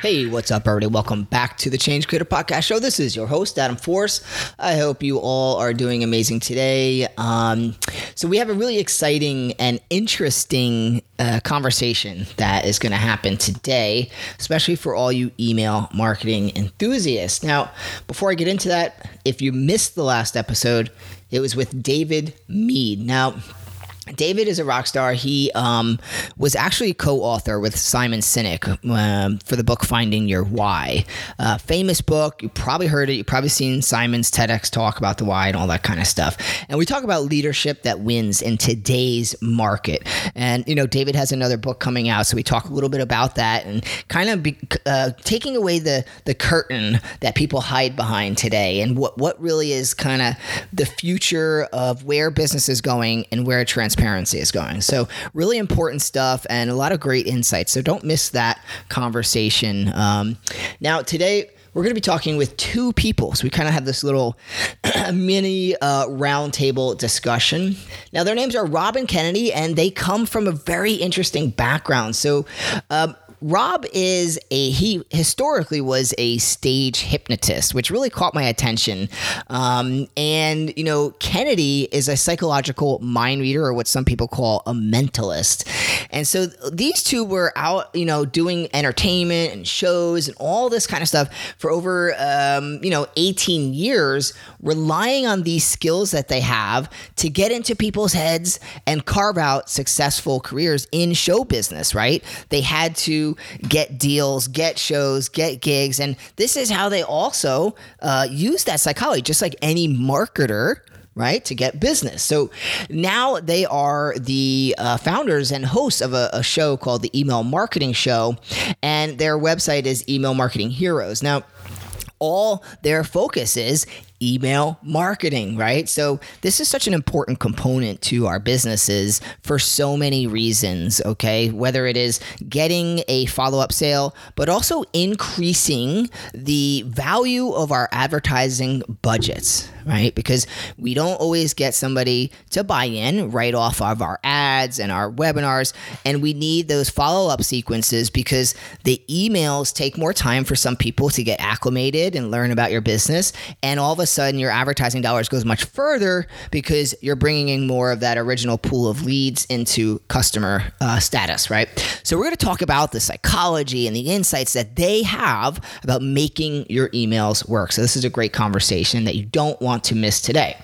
Hey, what's up, everybody? Welcome back to the Change Creator Podcast Show. This is your host, Adam Force. I hope you all are doing amazing today. Um, so, we have a really exciting and interesting uh, conversation that is going to happen today, especially for all you email marketing enthusiasts. Now, before I get into that, if you missed the last episode, it was with David Mead. Now, David is a rock star. He um, was actually co-author with Simon Sinek um, for the book Finding Your Why. Uh, famous book. You probably heard it. You've probably seen Simon's TEDx talk about the why and all that kind of stuff. And we talk about leadership that wins in today's market. And you know, David has another book coming out, so we talk a little bit about that and kind of be, uh, taking away the the curtain that people hide behind today, and what what really is kind of the future of where business is going and where transparency transparency is going. So, really important stuff and a lot of great insights. So, don't miss that conversation. Um, now, today, we're going to be talking with two people. So we kind of have this little mini uh, roundtable discussion. Now, their names are Rob and Kennedy, and they come from a very interesting background. So, um, Rob is a he historically was a stage hypnotist, which really caught my attention. Um, and you know, Kennedy is a psychological mind reader, or what some people call a mentalist. And so these two were out, you know, doing entertainment and shows and all this kind of stuff for over, um, you know, 18 years, relying on these skills that they have to get into people's heads and carve out successful careers in show business. Right? They had to get deals, get shows, get gigs. And this is how they also uh, use that psychology, just like any marketer right to get business. So now they are the uh, founders and hosts of a, a, show called the email marketing show. And their website is email marketing heroes. Now all their focus is email marketing, right? So, this is such an important component to our businesses for so many reasons, okay? Whether it is getting a follow up sale, but also increasing the value of our advertising budgets, right? Because we don't always get somebody to buy in right off of our ads and our webinars, and we need those follow up sequences because the emails take more time for some people to get acclimated and learn about your business, and all of a sudden your advertising dollars goes much further because you're bringing in more of that original pool of leads into customer uh, status, right? So we're going to talk about the psychology and the insights that they have about making your emails work. So this is a great conversation that you don't want to miss today.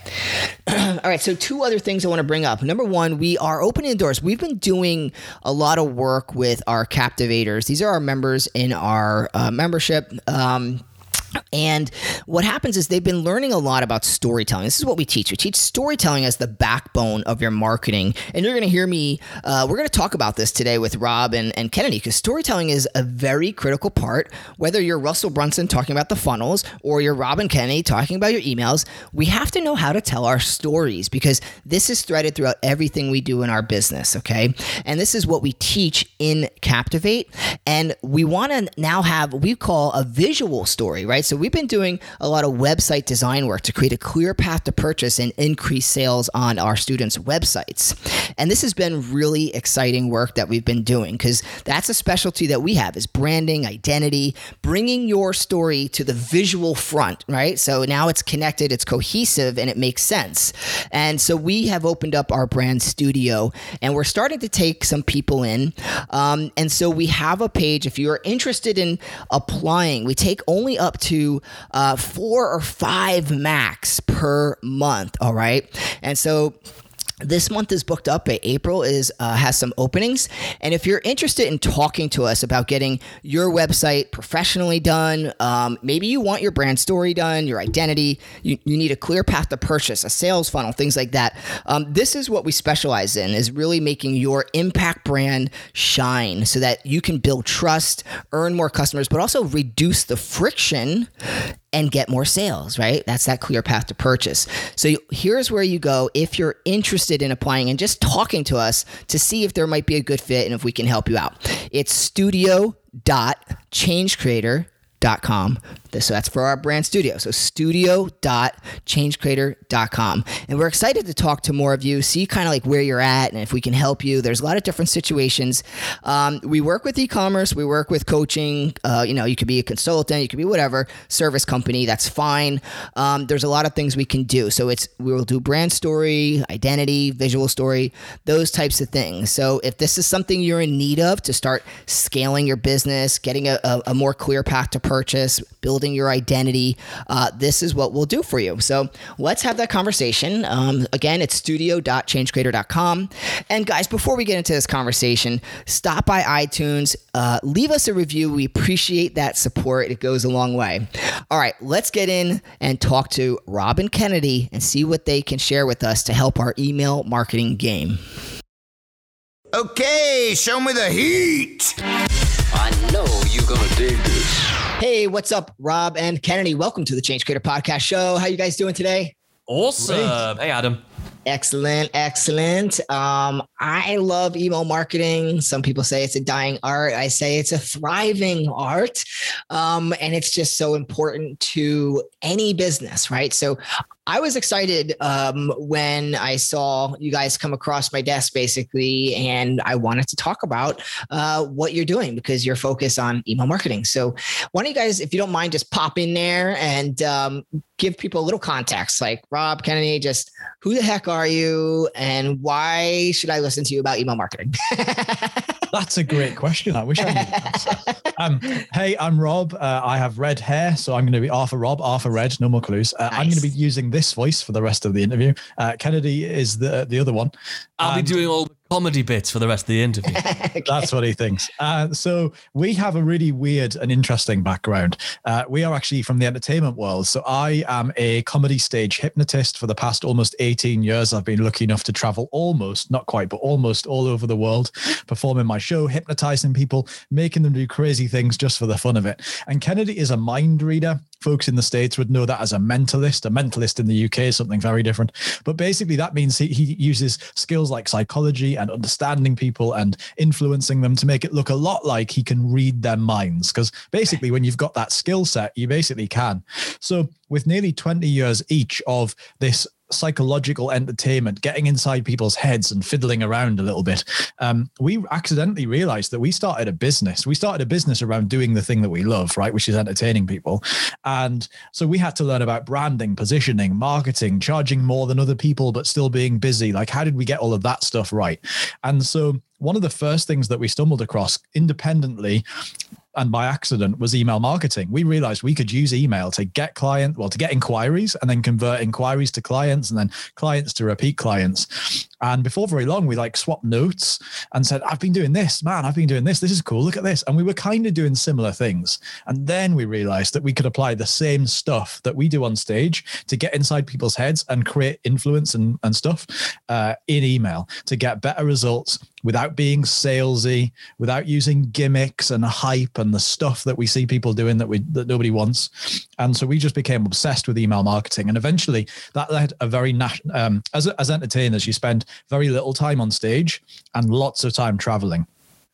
All right, so two other things I want to bring up. Number one, we are opening doors. We've been doing a lot of work with our captivators. These are our members in our uh, membership. Um, and what happens is they've been learning a lot about storytelling. This is what we teach. We teach storytelling as the backbone of your marketing. And you're going to hear me, uh, we're going to talk about this today with Rob and, and Kennedy because storytelling is a very critical part. Whether you're Russell Brunson talking about the funnels or you're Rob and Kennedy talking about your emails, we have to know how to tell our stories because this is threaded throughout everything we do in our business. Okay. And this is what we teach in Captivate. And we want to now have we call a visual story, right? Right? So we've been doing a lot of website design work to create a clear path to purchase and increase sales on our students' websites. And this has been really exciting work that we've been doing because that's a specialty that we have is branding, identity, bringing your story to the visual front, right? So now it's connected, it's cohesive, and it makes sense. And so we have opened up our brand studio and we're starting to take some people in. Um, and so we have a page if you're interested in applying, we take only up to to uh, four or five max per month. All right. And so this month is booked up. April is uh, has some openings, and if you're interested in talking to us about getting your website professionally done, um, maybe you want your brand story done, your identity, you, you need a clear path to purchase, a sales funnel, things like that. Um, this is what we specialize in: is really making your impact brand shine, so that you can build trust, earn more customers, but also reduce the friction and get more sales, right? That's that clear path to purchase. So here's where you go if you're interested in applying and just talking to us to see if there might be a good fit and if we can help you out. It's studio.changecreator.com So that's for our brand studio. So studio.changecreator.com. And we're excited to talk to more of you, see kind of like where you're at and if we can help you. There's a lot of different situations. Um, we work with e-commerce, we work with coaching. Uh, you know, you could be a consultant, you could be whatever, service company, that's fine. Um, there's a lot of things we can do. So it's we will do brand story, identity, visual story, those types of things. So if this is something you're in need of to start scaling your business, getting a, a, a more clear path to purchase, purchase, building your identity, uh, this is what we'll do for you. So let's have that conversation. Um, again, it's studio.changecreator.com. And guys, before we get into this conversation, stop by iTunes, uh, leave us a review. We appreciate that support, it goes a long way. All right, let's get in and talk to Rob and Kennedy and see what they can share with us to help our email marketing game. Okay, show me the heat. I know you're gonna dig this. Hey, what's up, Rob and Kennedy? Welcome to the Change Creator Podcast Show. How you guys doing today? Awesome. Great. Hey, Adam. Excellent, excellent. Um, I love email marketing. Some people say it's a dying art. I say it's a thriving art. Um, and it's just so important to any business, right? So I was excited um, when I saw you guys come across my desk, basically, and I wanted to talk about uh, what you're doing because you're focused on email marketing. So, why don't you guys, if you don't mind, just pop in there and um, give people a little context, like Rob Kennedy, just who the heck are you, and why should I listen to you about email marketing? That's a great question. I wish I knew. um, hey, I'm Rob. Uh, I have red hair, so I'm going to be Arthur Rob, Arthur Red. No more clues. Uh, nice. I'm going to be using this voice for the rest of the interview. Uh, Kennedy is the the other one. I'll be doing all comedy bits for the rest of the interview. okay. That's what he thinks. Uh, so we have a really weird and interesting background. Uh, we are actually from the entertainment world. So I am a comedy stage hypnotist for the past almost 18 years. I've been lucky enough to travel almost, not quite, but almost all over the world, performing my show, hypnotizing people, making them do crazy things just for the fun of it. And Kennedy is a mind reader folks in the States would know that as a mentalist. A mentalist in the UK is something very different. But basically, that means he, he uses skills like psychology and understanding people and influencing them to make it look a lot like he can read their minds. Because basically, when you've got that skill set, you basically can. So, with nearly 20 years each of this psychological entertainment, getting inside people's heads and fiddling around a little bit, um, we accidentally realized that we started a business. We started a business around doing the thing that we love, right? Which is entertaining people. And so we had to learn about branding, positioning, marketing, charging more than other people, but still being busy. Like, how did we get all of that stuff right? And so one of the first things that we stumbled across independently and by accident was email marketing. We realized we could use email to get client, well, to get inquiries and then convert inquiries to clients and then clients to repeat clients. And before very long, we like swapped notes and said, I've been doing this, man, I've been doing this. This is cool. Look at this. And we were kind of doing similar things. And then we realized that we could apply the same stuff that we do on stage to get inside people's heads and create influence and, and stuff uh, in email to get better results without being salesy, without using gimmicks and hype and the stuff that we see people doing that we that nobody wants. And so we just became obsessed with email marketing, and eventually that led a very nat- um, as as entertainers, you spend very little time on stage and lots of time traveling.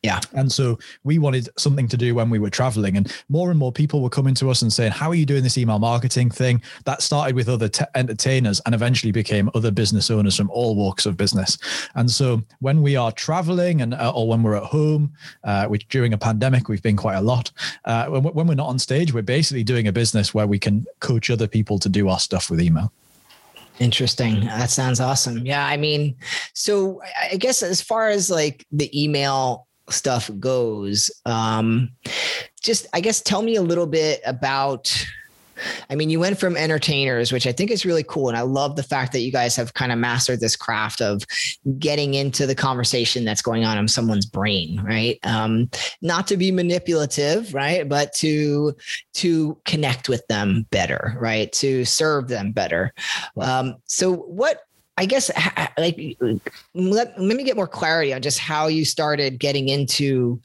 Yeah. And so we wanted something to do when we were traveling, and more and more people were coming to us and saying, How are you doing this email marketing thing? That started with other te- entertainers and eventually became other business owners from all walks of business. And so when we are traveling and uh, or when we're at home, uh, which during a pandemic we've been quite a lot, uh, when, when we're not on stage, we're basically doing a business where we can coach other people to do our stuff with email. Interesting. That sounds awesome. Yeah. I mean, so I guess as far as like the email stuff goes. Um, just, I guess, tell me a little bit about I mean, you went from entertainers, which I think is really cool. And I love the fact that you guys have kind of mastered this craft of getting into the conversation that's going on in someone's brain, right? Um, not to be manipulative, right? But to to connect with them better, right? To serve them better. Um, so what I guess like let, let me get more clarity on just how you started getting into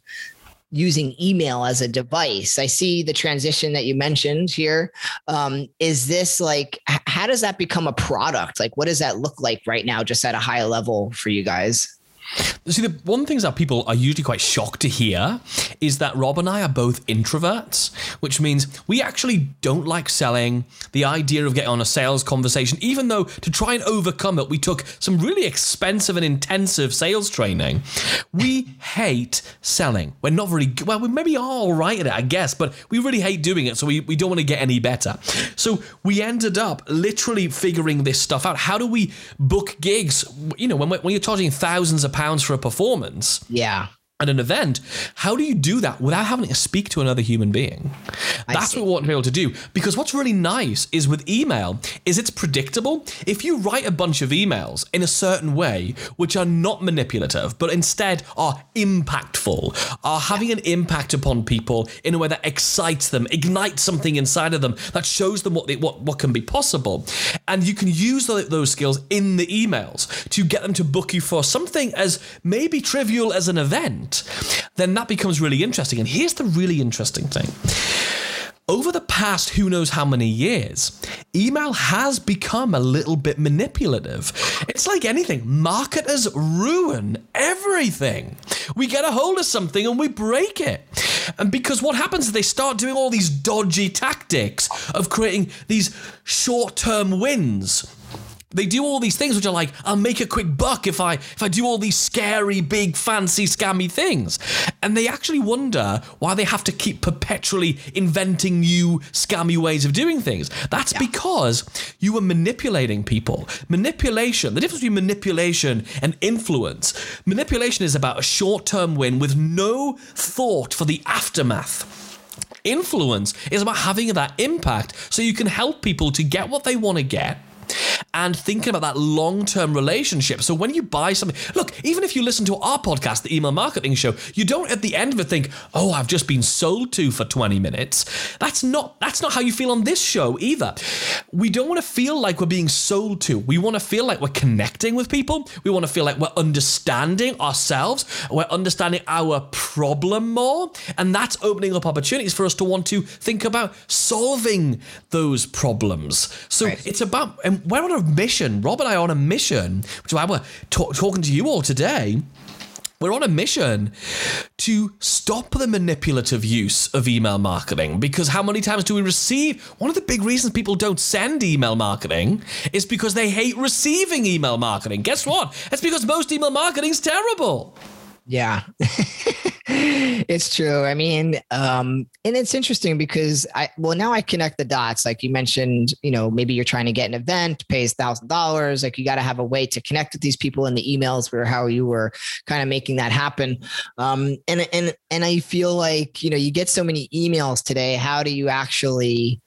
using email as a device. I see the transition that you mentioned here. Um, is this like, how does that become a product? Like, what does that look like right now, just at a high level for you guys? See, the one the things that people are usually quite shocked to hear is that Rob and I are both introverts, which means we actually don't like selling. The idea of getting on a sales conversation, even though to try and overcome it, we took some really expensive and intensive sales training. We hate selling. We're not very well. We maybe are all right at it, I guess, but we really hate doing it. So we, we don't want to get any better. So we ended up literally figuring this stuff out. How do we book gigs? You know, when, when you're charging thousands of pounds for a performance. Yeah. At an event, how do you do that without having to speak to another human being? That's what we want to be able to do. Because what's really nice is with email is it's predictable. If you write a bunch of emails in a certain way, which are not manipulative, but instead are impactful, are having an impact upon people in a way that excites them, ignites something inside of them, that shows them what they, what, what can be possible. And you can use those skills in the emails to get them to book you for something as maybe trivial as an event, then that becomes really interesting. And here's the really interesting thing. Over the past who knows how many years, email has become a little bit manipulative. It's like anything, marketers ruin everything. We get a hold of something and we break it. And because what happens is they start doing all these dodgy tactics of creating these short term wins they do all these things which are like, I'll make a quick buck if I if I do all these scary, big, fancy, scammy things. And they actually wonder why they have to keep perpetually inventing new scammy ways of doing things. That's yeah. because you are manipulating people. Manipulation, the difference between manipulation and influence. Manipulation is about a short-term win with no thought for the aftermath influence is about having that impact so you can help people to get what they want to get and thinking about that long term relationship. So when you buy something, look, even if you listen to our podcast, the email marketing show, you don't at the end of it think, oh, I've just been sold to for 20 minutes. That's not that's not how you feel on this show either. We don't want to feel like we're being sold to. We want to feel like we're connecting with people. We want to feel like we're understanding ourselves. We're understanding our problem more. And that's opening up opportunities for us to want to think about solving those problems. So right. it's about and we're on a mission. Rob and I are on a mission, which is why we're talk- talking to you all today. We're on a mission to stop the manipulative use of email marketing because how many times do we receive? One of the big reasons people don't send email marketing is because they hate receiving email marketing. Guess what? It's because most email marketing is terrible. Yeah. it's true. I mean, um, and it's interesting because I well now I connect the dots. Like you mentioned, you know, maybe you're trying to get an event, pays thousand dollars. Like you got to have a way to connect with these people in the emails for how you were kind of making that happen. Um, and and and I feel like you know you get so many emails today. How do you actually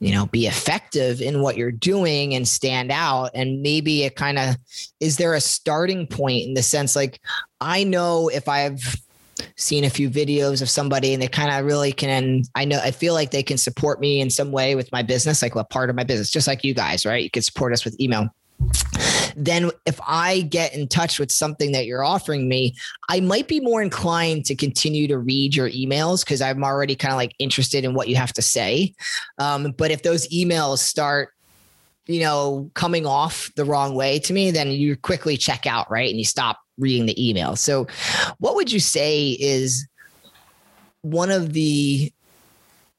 you know be effective in what you're doing and stand out and maybe it kind of is there a starting point in the sense like i know if i've seen a few videos of somebody and they kind of really can i know i feel like they can support me in some way with my business like a part of my business just like you guys right you can support us with email then if I get in touch with something that you're offering me, I might be more inclined to continue to read your emails because I'm already kind of like interested in what you have to say. Um, but if those emails start you know, coming off the wrong way to me, then you quickly check out, right? And you stop reading the email. So, what would you say is one of the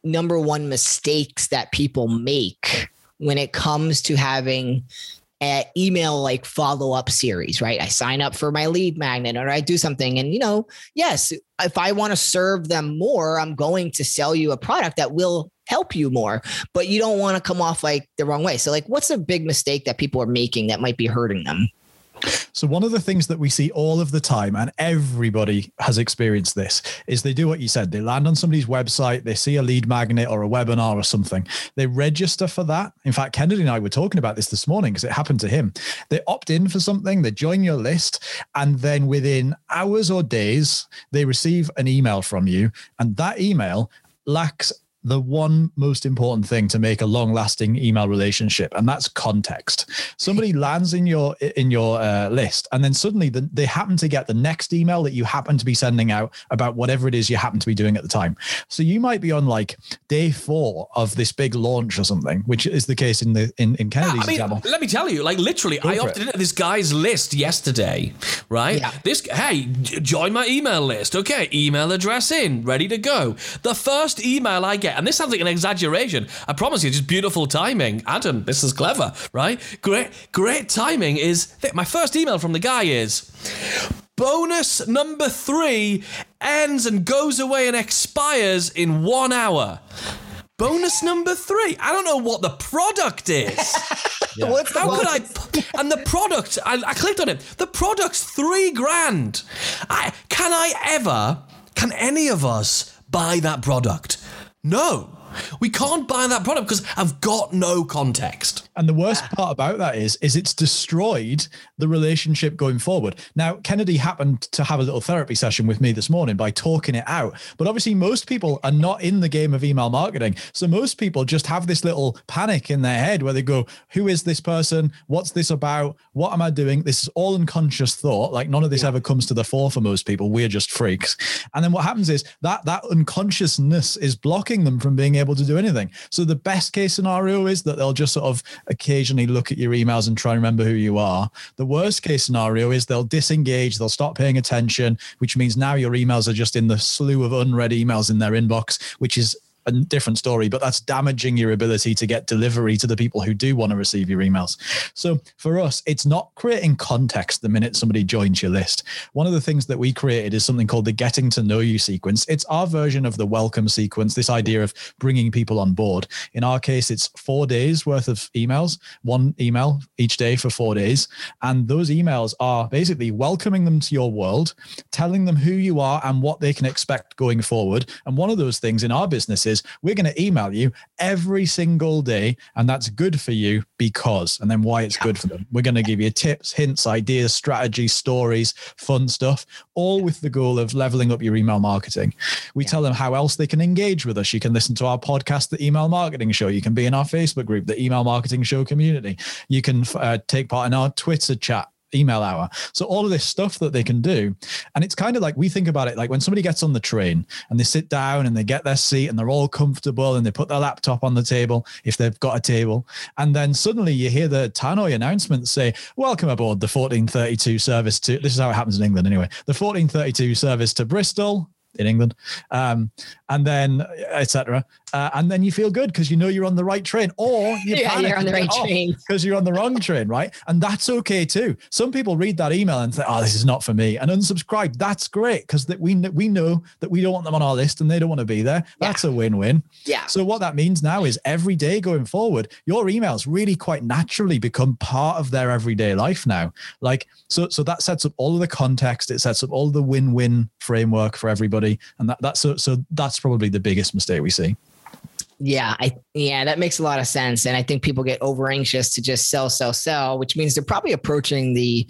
number one mistakes that people make when it comes to having an email like follow up series, right? I sign up for my lead magnet or I do something. And, you know, yes, if I want to serve them more, I'm going to sell you a product that will help you more, but you don't want to come off like the wrong way. So, like, what's a big mistake that people are making that might be hurting them? So, one of the things that we see all of the time, and everybody has experienced this, is they do what you said. They land on somebody's website, they see a lead magnet or a webinar or something. They register for that. In fact, Kennedy and I were talking about this this morning because it happened to him. They opt in for something, they join your list, and then within hours or days, they receive an email from you. And that email lacks the one most important thing to make a long lasting email relationship and that's context. Somebody lands in your in your uh, list and then suddenly the, they happen to get the next email that you happen to be sending out about whatever it is you happen to be doing at the time. So you might be on like day four of this big launch or something which is the case in the in, in kennedy's yeah, I mean, example. let me tell you like literally Go i opted into this guy's list yesterday right? Yeah. this hey join my email list. Okay email address in ready to go. The first email i get and this sounds like an exaggeration. I promise you, just beautiful timing. Adam, this is clever, right? Great, great timing is my first email from the guy is bonus number three ends and goes away and expires in one hour. Bonus number three. I don't know what the product is. yeah. What's How could I? And the product, I, I, clicked on it. The product's three grand. I, can I ever? Can any of us buy that product? No. We can't buy that product because I've got no context. And the worst part about that is, is it's destroyed the relationship going forward. Now, Kennedy happened to have a little therapy session with me this morning by talking it out. But obviously, most people are not in the game of email marketing. So most people just have this little panic in their head where they go, Who is this person? What's this about? What am I doing? This is all unconscious thought. Like none of this yeah. ever comes to the fore for most people. We're just freaks. And then what happens is that that unconsciousness is blocking them from being able to do anything. So the best case scenario is that they'll just sort of occasionally look at your emails and try and remember who you are. The worst case scenario is they'll disengage, they'll stop paying attention, which means now your emails are just in the slew of unread emails in their inbox, which is a different story, but that's damaging your ability to get delivery to the people who do want to receive your emails. So for us, it's not creating context the minute somebody joins your list. One of the things that we created is something called the getting to know you sequence. It's our version of the welcome sequence, this idea of bringing people on board. In our case, it's four days worth of emails, one email each day for four days. And those emails are basically welcoming them to your world, telling them who you are and what they can expect going forward. And one of those things in our business is we're going to email you every single day. And that's good for you because, and then why it's good for them. We're going to give you tips, hints, ideas, strategies, stories, fun stuff, all with the goal of leveling up your email marketing. We yeah. tell them how else they can engage with us. You can listen to our podcast, The Email Marketing Show. You can be in our Facebook group, The Email Marketing Show Community. You can uh, take part in our Twitter chat email hour. So all of this stuff that they can do. And it's kind of like we think about it like when somebody gets on the train and they sit down and they get their seat and they're all comfortable and they put their laptop on the table if they've got a table. And then suddenly you hear the tannoy announcement say, Welcome aboard the 1432 service to this is how it happens in England anyway. The 1432 service to Bristol in England, um, and then etc. Uh, and then you feel good because you know you're on the right train, or you yeah, you're on the right train because you're on the wrong train, right? And that's okay too. Some people read that email and say, "Oh, this is not for me," and unsubscribe. That's great because that we we know that we don't want them on our list and they don't want to be there. That's yeah. a win-win. Yeah. So what that means now is every day going forward, your emails really quite naturally become part of their everyday life now. Like so, so that sets up all of the context. It sets up all the win-win framework for everybody, and that that's so so that's probably the biggest mistake we see. Yeah, I yeah, that makes a lot of sense. And I think people get over anxious to just sell, sell, sell, which means they're probably approaching the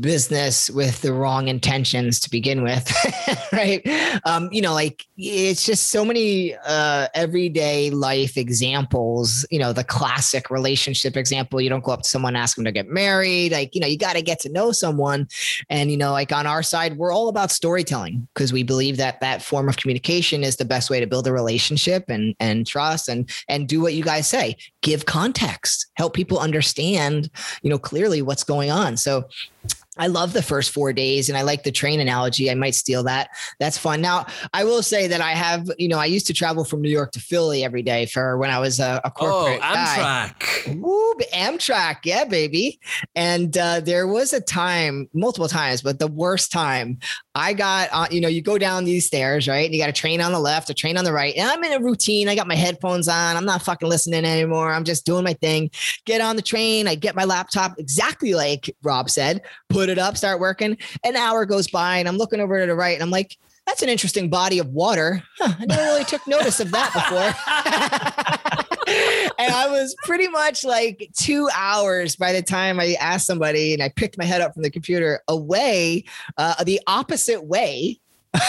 business with the wrong intentions to begin with. right. Um, you know, like it's just so many uh, everyday life examples, you know, the classic relationship example. You don't go up to someone, ask them to get married. Like, you know, you got to get to know someone. And, you know, like on our side, we're all about storytelling because we believe that that form of communication is the best way to build a relationship and, and trust and and do what you guys say give context help people understand you know clearly what's going on so I love the first four days and I like the train analogy. I might steal that. That's fun. Now, I will say that I have, you know, I used to travel from New York to Philly every day for when I was a, a corporate. Oh, Amtrak. Guy. Woo, Amtrak. Yeah, baby. And uh, there was a time, multiple times, but the worst time I got, uh, you know, you go down these stairs, right? And you got a train on the left, a train on the right. And I'm in a routine. I got my headphones on. I'm not fucking listening anymore. I'm just doing my thing. Get on the train. I get my laptop exactly like Rob said, put it up, start working. An hour goes by and I'm looking over to the right and I'm like, that's an interesting body of water. Huh, I never really took notice of that before. and I was pretty much like two hours by the time I asked somebody and I picked my head up from the computer away uh, the opposite way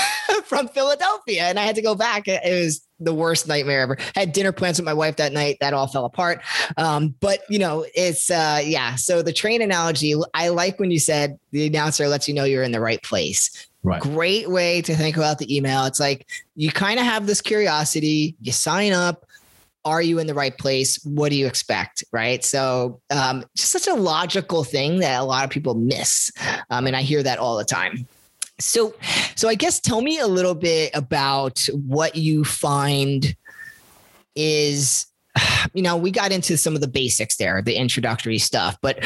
from Philadelphia. And I had to go back. It was the worst nightmare ever. had dinner plans with my wife that night. That all fell apart. Um, but you know, it's uh, yeah. So the train analogy, I like when you said the announcer lets you know you're in the right place. Right. Great way to think about the email. It's like you kind of have this curiosity, you sign up. Are you in the right place? What do you expect? Right. So, um, just such a logical thing that a lot of people miss. Um, and I hear that all the time. So, so I guess tell me a little bit about what you find is, you know, we got into some of the basics there, the introductory stuff, but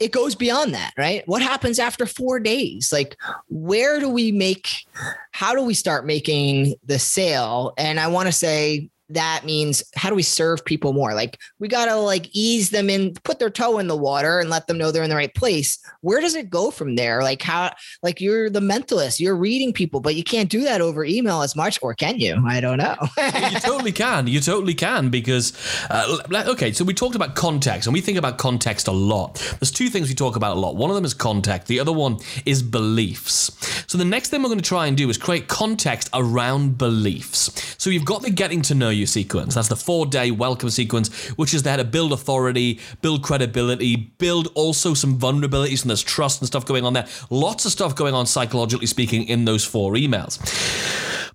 it goes beyond that, right? What happens after four days? Like, where do we make, how do we start making the sale? And I want to say, that means how do we serve people more? Like we got to like ease them in, put their toe in the water and let them know they're in the right place. Where does it go from there? Like how, like you're the mentalist, you're reading people, but you can't do that over email as much, or can you? I don't know. you totally can. You totally can because, uh, okay, so we talked about context and we think about context a lot. There's two things we talk about a lot. One of them is context, the other one is beliefs. So the next thing we're going to try and do is create context around beliefs. So you've got the getting to know sequence. That's the four day welcome sequence, which is there to build authority, build credibility, build also some vulnerabilities and there's trust and stuff going on there. Lots of stuff going on psychologically speaking in those four emails.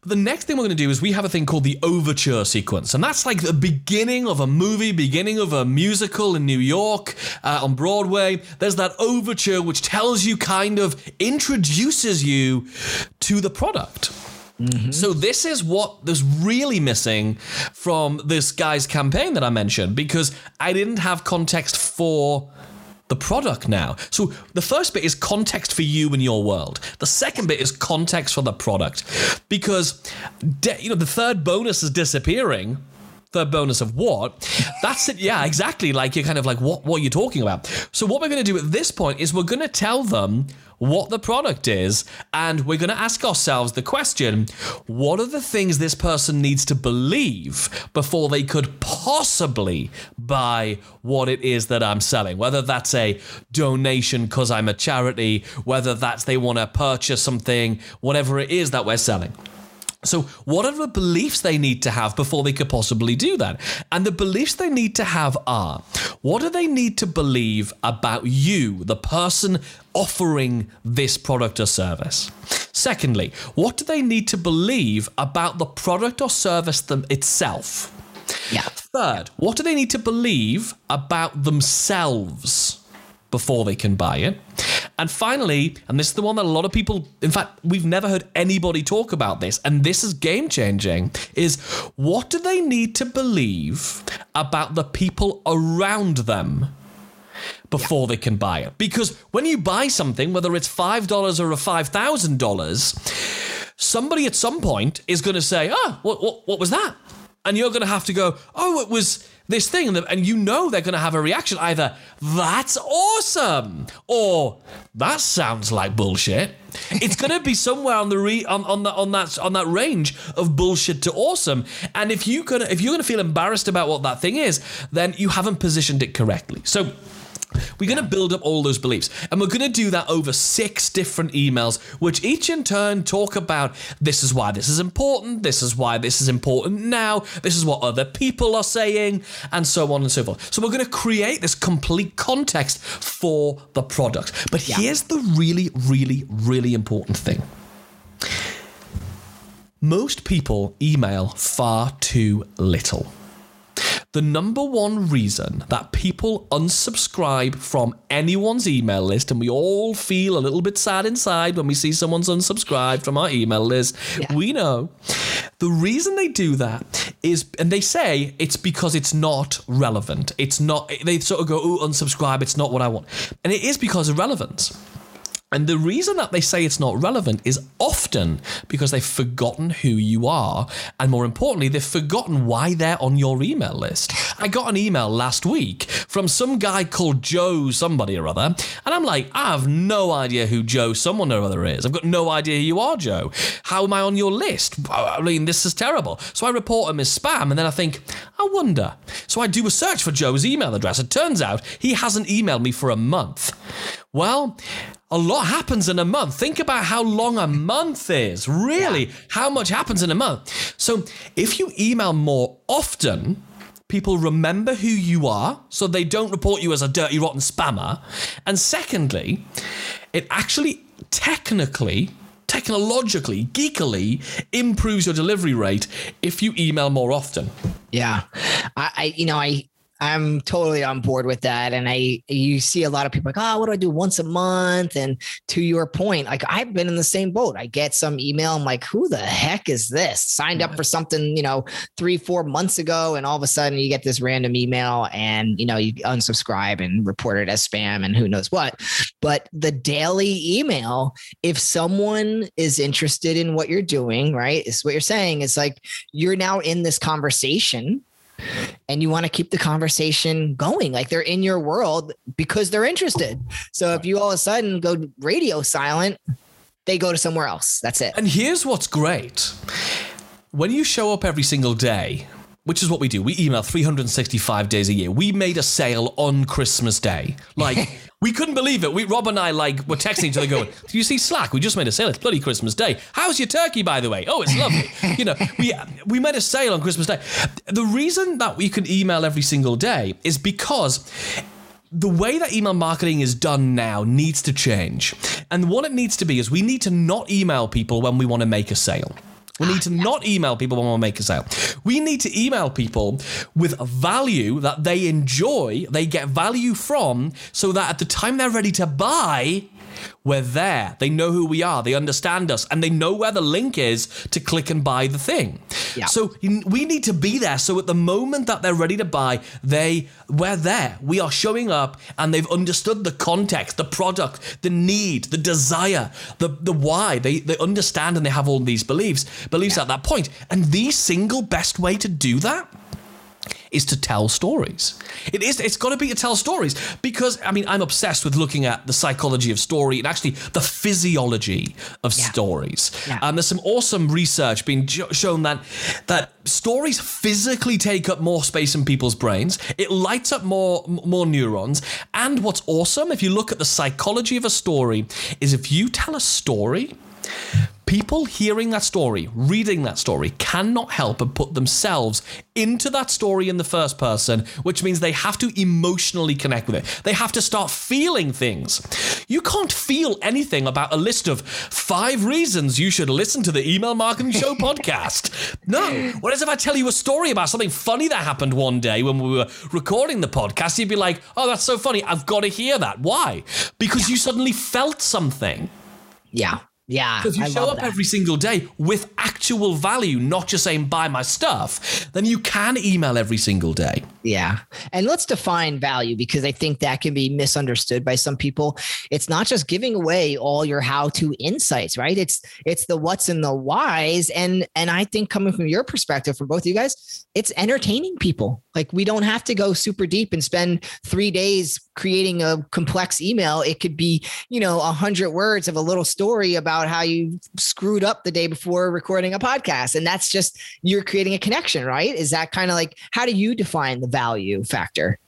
The next thing we're going to do is we have a thing called the overture sequence. And that's like the beginning of a movie, beginning of a musical in New York uh, on Broadway. There's that overture which tells you, kind of introduces you to the product. Mm-hmm. So this is what was really missing from this guy's campaign that I mentioned because I didn't have context for the product now. So the first bit is context for you and your world. The second bit is context for the product because de- you know the third bonus is disappearing third bonus of what? That's it. Yeah, exactly. Like you're kind of like, what, what are you talking about? So what we're going to do at this point is we're going to tell them what the product is, and we're going to ask ourselves the question what are the things this person needs to believe before they could possibly buy what it is that I'm selling? Whether that's a donation because I'm a charity, whether that's they want to purchase something, whatever it is that we're selling. So, what are the beliefs they need to have before they could possibly do that? And the beliefs they need to have are what do they need to believe about you, the person offering this product or service? Secondly, what do they need to believe about the product or service them itself? Yeah. Third, what do they need to believe about themselves? Before they can buy it. And finally, and this is the one that a lot of people, in fact, we've never heard anybody talk about this, and this is game changing, is what do they need to believe about the people around them? Before yeah. they can buy it. Because when you buy something, whether it's $5 or a $5,000, somebody at some point is going to say, oh, what, what, what was that? And you're going to have to go, oh, it was this thing, and you know they're going to have a reaction either, that's awesome, or that sounds like bullshit. It's going to be somewhere on the re, on, on, on that on that range of bullshit to awesome. And if you gonna if you're going to feel embarrassed about what that thing is, then you haven't positioned it correctly. So we're going to build up all those beliefs. And we're going to do that over six different emails, which each in turn talk about this is why this is important, this is why this is important now, this is what other people are saying, and so on and so forth. So we're going to create this complete context for the product. But yeah. here's the really, really, really important thing. Most people email far too little. The number one reason that people unsubscribe from anyone's email list, and we all feel a little bit sad inside when we see someone's unsubscribed from our email list, yeah. we know the reason they do that is, and they say it's because it's not relevant. It's not, they sort of go, oh, unsubscribe, it's not what I want. And it is because of relevance. And the reason that they say it's not relevant is often because they've forgotten who you are. And more importantly, they've forgotten why they're on your email list. I got an email last week from some guy called Joe somebody or other. And I'm like, I have no idea who Joe someone or other is. I've got no idea who you are, Joe. How am I on your list? I mean, this is terrible. So I report him as spam. And then I think, I wonder. So I do a search for Joe's email address. It turns out he hasn't emailed me for a month. Well, a lot happens in a month. Think about how long a month is. Really, yeah. how much happens in a month. So, if you email more often, people remember who you are, so they don't report you as a dirty, rotten spammer. And secondly, it actually technically technologically, geekily improves your delivery rate if you email more often. Yeah. I, I you know, I I'm totally on board with that. And I, you see a lot of people like, oh, what do I do once a month? And to your point, like I've been in the same boat. I get some email. I'm like, who the heck is this? Signed up for something, you know, three, four months ago. And all of a sudden you get this random email and, you know, you unsubscribe and report it as spam and who knows what. But the daily email, if someone is interested in what you're doing, right, is what you're saying. It's like you're now in this conversation and you want to keep the conversation going like they're in your world because they're interested so if you all of a sudden go radio silent they go to somewhere else that's it and here's what's great when you show up every single day which is what we do. We email 365 days a year. We made a sale on Christmas Day. Like, we couldn't believe it. We Rob and I like were texting each other going, "Do you see Slack? We just made a sale. It's bloody Christmas Day. How's your turkey, by the way? Oh, it's lovely. you know, we we made a sale on Christmas Day. The reason that we can email every single day is because the way that email marketing is done now needs to change. And what it needs to be is we need to not email people when we want to make a sale. We need to ah, not email people when we make a sale. We need to email people with value that they enjoy, they get value from, so that at the time they're ready to buy, we're there. They know who we are. They understand us and they know where the link is to click and buy the thing. Yeah. So we need to be there. So at the moment that they're ready to buy, they we're there. We are showing up and they've understood the context, the product, the need, the desire, the the why. They they understand and they have all these beliefs, beliefs yeah. at that point. And the single best way to do that is to tell stories. It is. It's got to be to tell stories because I mean I'm obsessed with looking at the psychology of story and actually the physiology of yeah. stories. Yeah. And there's some awesome research being shown that that stories physically take up more space in people's brains. It lights up more more neurons. And what's awesome if you look at the psychology of a story is if you tell a story people hearing that story, reading that story, cannot help but put themselves into that story in the first person, which means they have to emotionally connect with it. They have to start feeling things. You can't feel anything about a list of five reasons you should listen to the Email Marketing Show podcast. No. Whereas if I tell you a story about something funny that happened one day when we were recording the podcast, you'd be like, oh, that's so funny. I've got to hear that. Why? Because you suddenly felt something. Yeah. Yeah. Because you I show up that. every single day with actual value, not just saying buy my stuff, then you can email every single day. Yeah. And let's define value because I think that can be misunderstood by some people. It's not just giving away all your how-to insights, right? It's it's the what's and the whys. And and I think coming from your perspective, for both of you guys, it's entertaining people. Like we don't have to go super deep and spend three days creating a complex email. It could be, you know, a hundred words of a little story about how you screwed up the day before recording a podcast. And that's just you're creating a connection, right? Is that kind of like how do you define the value factor?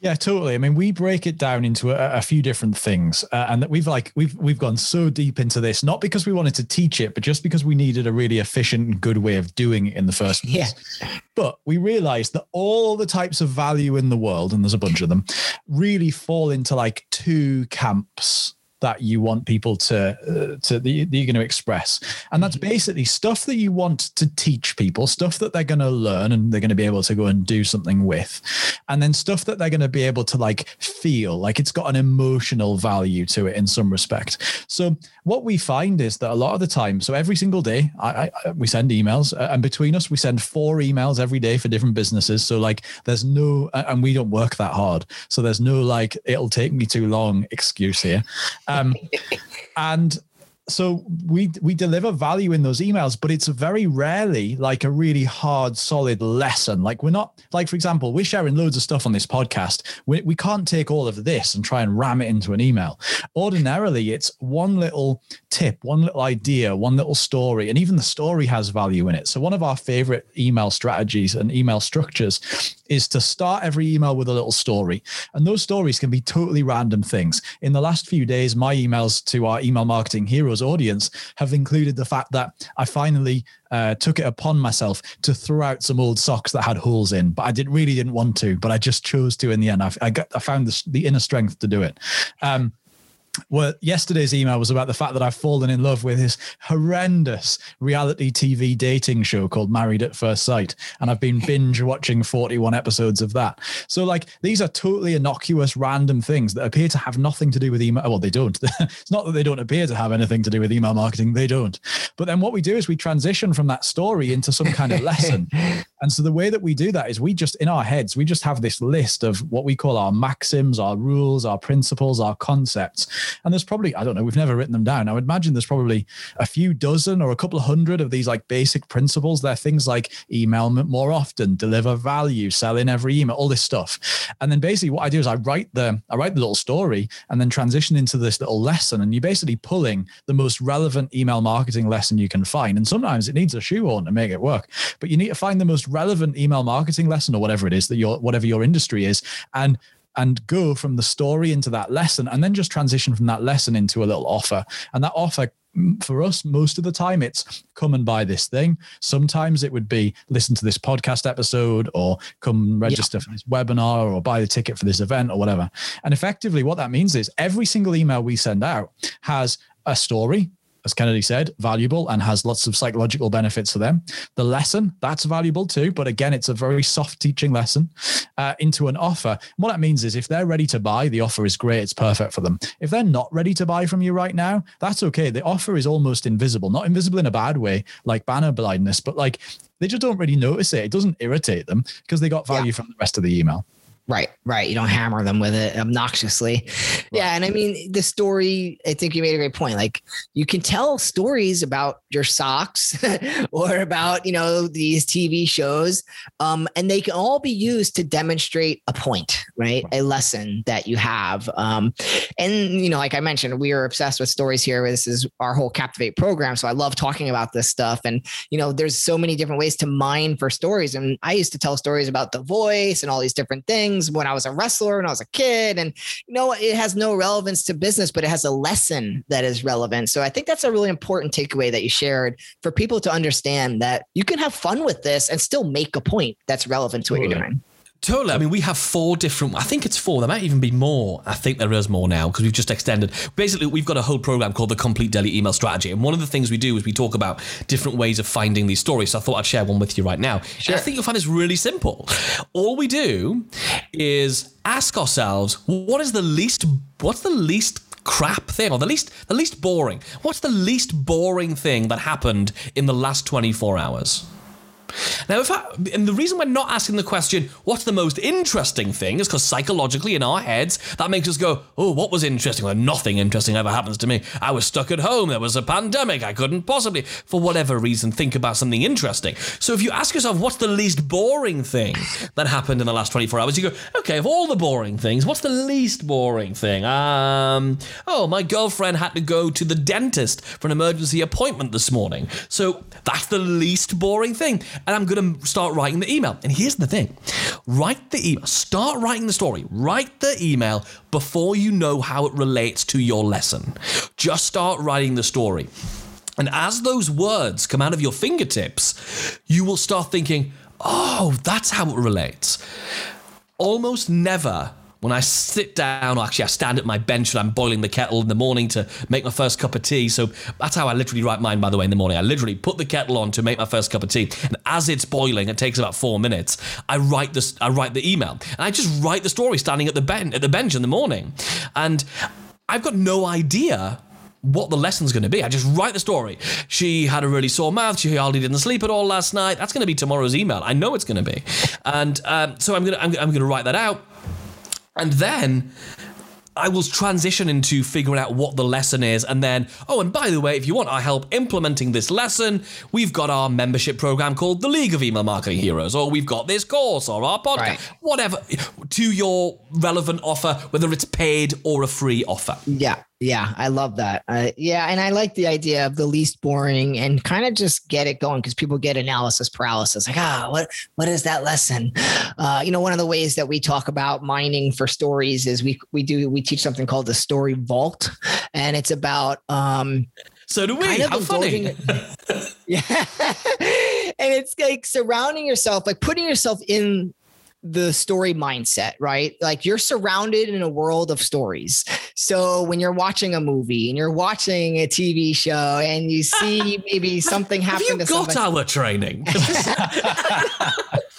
Yeah, totally. I mean, we break it down into a, a few different things, uh, and that we've like we've we've gone so deep into this, not because we wanted to teach it, but just because we needed a really efficient and good way of doing it in the first place. Yeah. But we realized that all the types of value in the world, and there's a bunch of them, really fall into like two camps that you want people to uh, to that you're going to express, and that's basically stuff that you want to teach people, stuff that they're going to learn and they're going to be able to go and do something with, and then stuff that they're going to be able to like feel like it's got an emotional value to it in some respect. So what we find is that a lot of the time, so every single day, I, I we send emails, uh, and between us, we send four emails every day for different businesses. So like, there's no, and we don't work that hard, so there's no like it'll take me too long excuse here. Um, and so we we deliver value in those emails but it's very rarely like a really hard solid lesson. Like we're not like for example we're sharing loads of stuff on this podcast. We, we can't take all of this and try and ram it into an email. Ordinarily it's one little tip one little idea one little story and even the story has value in it. So one of our favorite email strategies and email structures is to start every email with a little story. And those stories can be totally random things. In the last few days my emails to our email marketing heroes audience have included the fact that I finally uh, took it upon myself to throw out some old socks that had holes in, but I did really didn't want to, but I just chose to in the end. I, I got I found the, the inner strength to do it. Um, well, yesterday's email was about the fact that I've fallen in love with this horrendous reality TV dating show called Married at First Sight. And I've been binge watching 41 episodes of that. So, like, these are totally innocuous, random things that appear to have nothing to do with email. Well, they don't. it's not that they don't appear to have anything to do with email marketing, they don't. But then what we do is we transition from that story into some kind of lesson. and so, the way that we do that is we just, in our heads, we just have this list of what we call our maxims, our rules, our principles, our concepts and there's probably, I don't know, we've never written them down. I would imagine there's probably a few dozen or a couple of hundred of these like basic principles. They're things like email more often, deliver value, sell in every email, all this stuff. And then basically what I do is I write the, I write the little story and then transition into this little lesson. And you're basically pulling the most relevant email marketing lesson you can find. And sometimes it needs a shoehorn to make it work, but you need to find the most relevant email marketing lesson or whatever it is that your, whatever your industry is. And and go from the story into that lesson and then just transition from that lesson into a little offer. And that offer for us, most of the time, it's come and buy this thing. Sometimes it would be listen to this podcast episode or come register yeah. for this webinar or buy the ticket for this event or whatever. And effectively, what that means is every single email we send out has a story, as Kennedy said, valuable and has lots of psychological benefits for them. The lesson, that's valuable too, but again, it's a very soft teaching lesson uh, into an offer. what that means is if they're ready to buy, the offer is great, it's perfect for them. If they're not ready to buy from you right now, that's okay. The offer is almost invisible, not invisible in a bad way, like banner blindness, but like they just don't really notice it. It doesn't irritate them because they got value yeah. from the rest of the email. Right, right. You don't hammer them with it obnoxiously. Right. Yeah. And I mean, the story, I think you made a great point. Like, you can tell stories about your socks or about, you know, these TV shows, um, and they can all be used to demonstrate a point, right? right. A lesson that you have. Um, and, you know, like I mentioned, we are obsessed with stories here. This is our whole Captivate program. So I love talking about this stuff. And, you know, there's so many different ways to mine for stories. And I used to tell stories about the voice and all these different things things when I was a wrestler and I was a kid. And you know, it has no relevance to business, but it has a lesson that is relevant. So I think that's a really important takeaway that you shared for people to understand that you can have fun with this and still make a point that's relevant to what you're doing. Totally. I mean, we have four different. I think it's four. There might even be more. I think there is more now because we've just extended. Basically, we've got a whole program called the Complete Daily Email Strategy, and one of the things we do is we talk about different ways of finding these stories. So I thought I'd share one with you right now. Sure. I think you'll find this really simple. All we do is ask ourselves, what is the least? What's the least crap thing or the least the least boring what's the least boring thing that happened in the last 24 hours now, if I, and the reason we're not asking the question, what's the most interesting thing, is because psychologically in our heads, that makes us go, oh, what was interesting? Well, nothing interesting ever happens to me. I was stuck at home. There was a pandemic. I couldn't possibly, for whatever reason, think about something interesting. So if you ask yourself, what's the least boring thing that happened in the last 24 hours? You go, okay, of all the boring things, what's the least boring thing? Um, oh, my girlfriend had to go to the dentist for an emergency appointment this morning. So that's the least boring thing and I'm going to start writing the email. And here's the thing write the email, start writing the story, write the email before you know how it relates to your lesson. Just start writing the story. And as those words come out of your fingertips, you will start thinking, oh, that's how it relates. Almost never when I sit down, or actually I stand at my bench and I'm boiling the kettle in the morning to make my first cup of tea. So that's how I literally write mine, by the way, in the morning. I literally put the kettle on to make my first cup of tea. And as it's boiling, it takes about four minutes. I write this, I write the email. And I just write the story standing at the ben- at the bench in the morning. And I've got no idea what the lesson's going to be. I just write the story. She had a really sore mouth. She hardly didn't sleep at all last night. That's going to be tomorrow's email. I know it's going to be, and um, so I'm going to I'm, I'm going to write that out, and then. I will transition into figuring out what the lesson is. And then, oh, and by the way, if you want our help implementing this lesson, we've got our membership program called the League of Email Marketing Heroes, or we've got this course or our podcast, Right. whatever, to your relevant offer, whether it's paid or a free offer. Yeah, yeah, I love that. Uh, yeah, and I like the idea of the least boring and kind of just get it going because people get analysis paralysis. Like, ah, what what is that lesson? Uh, you know, one of the ways that we talk about mining for stories is we we do we teach something called the story vault, and it's about um, So do we. kind of How funny. yeah, and it's like surrounding yourself, like putting yourself in the story mindset, right? Like you're surrounded in a world of stories. So when you're watching a movie and you're watching a TV show and you see maybe something Have happen you to got somebody. our training?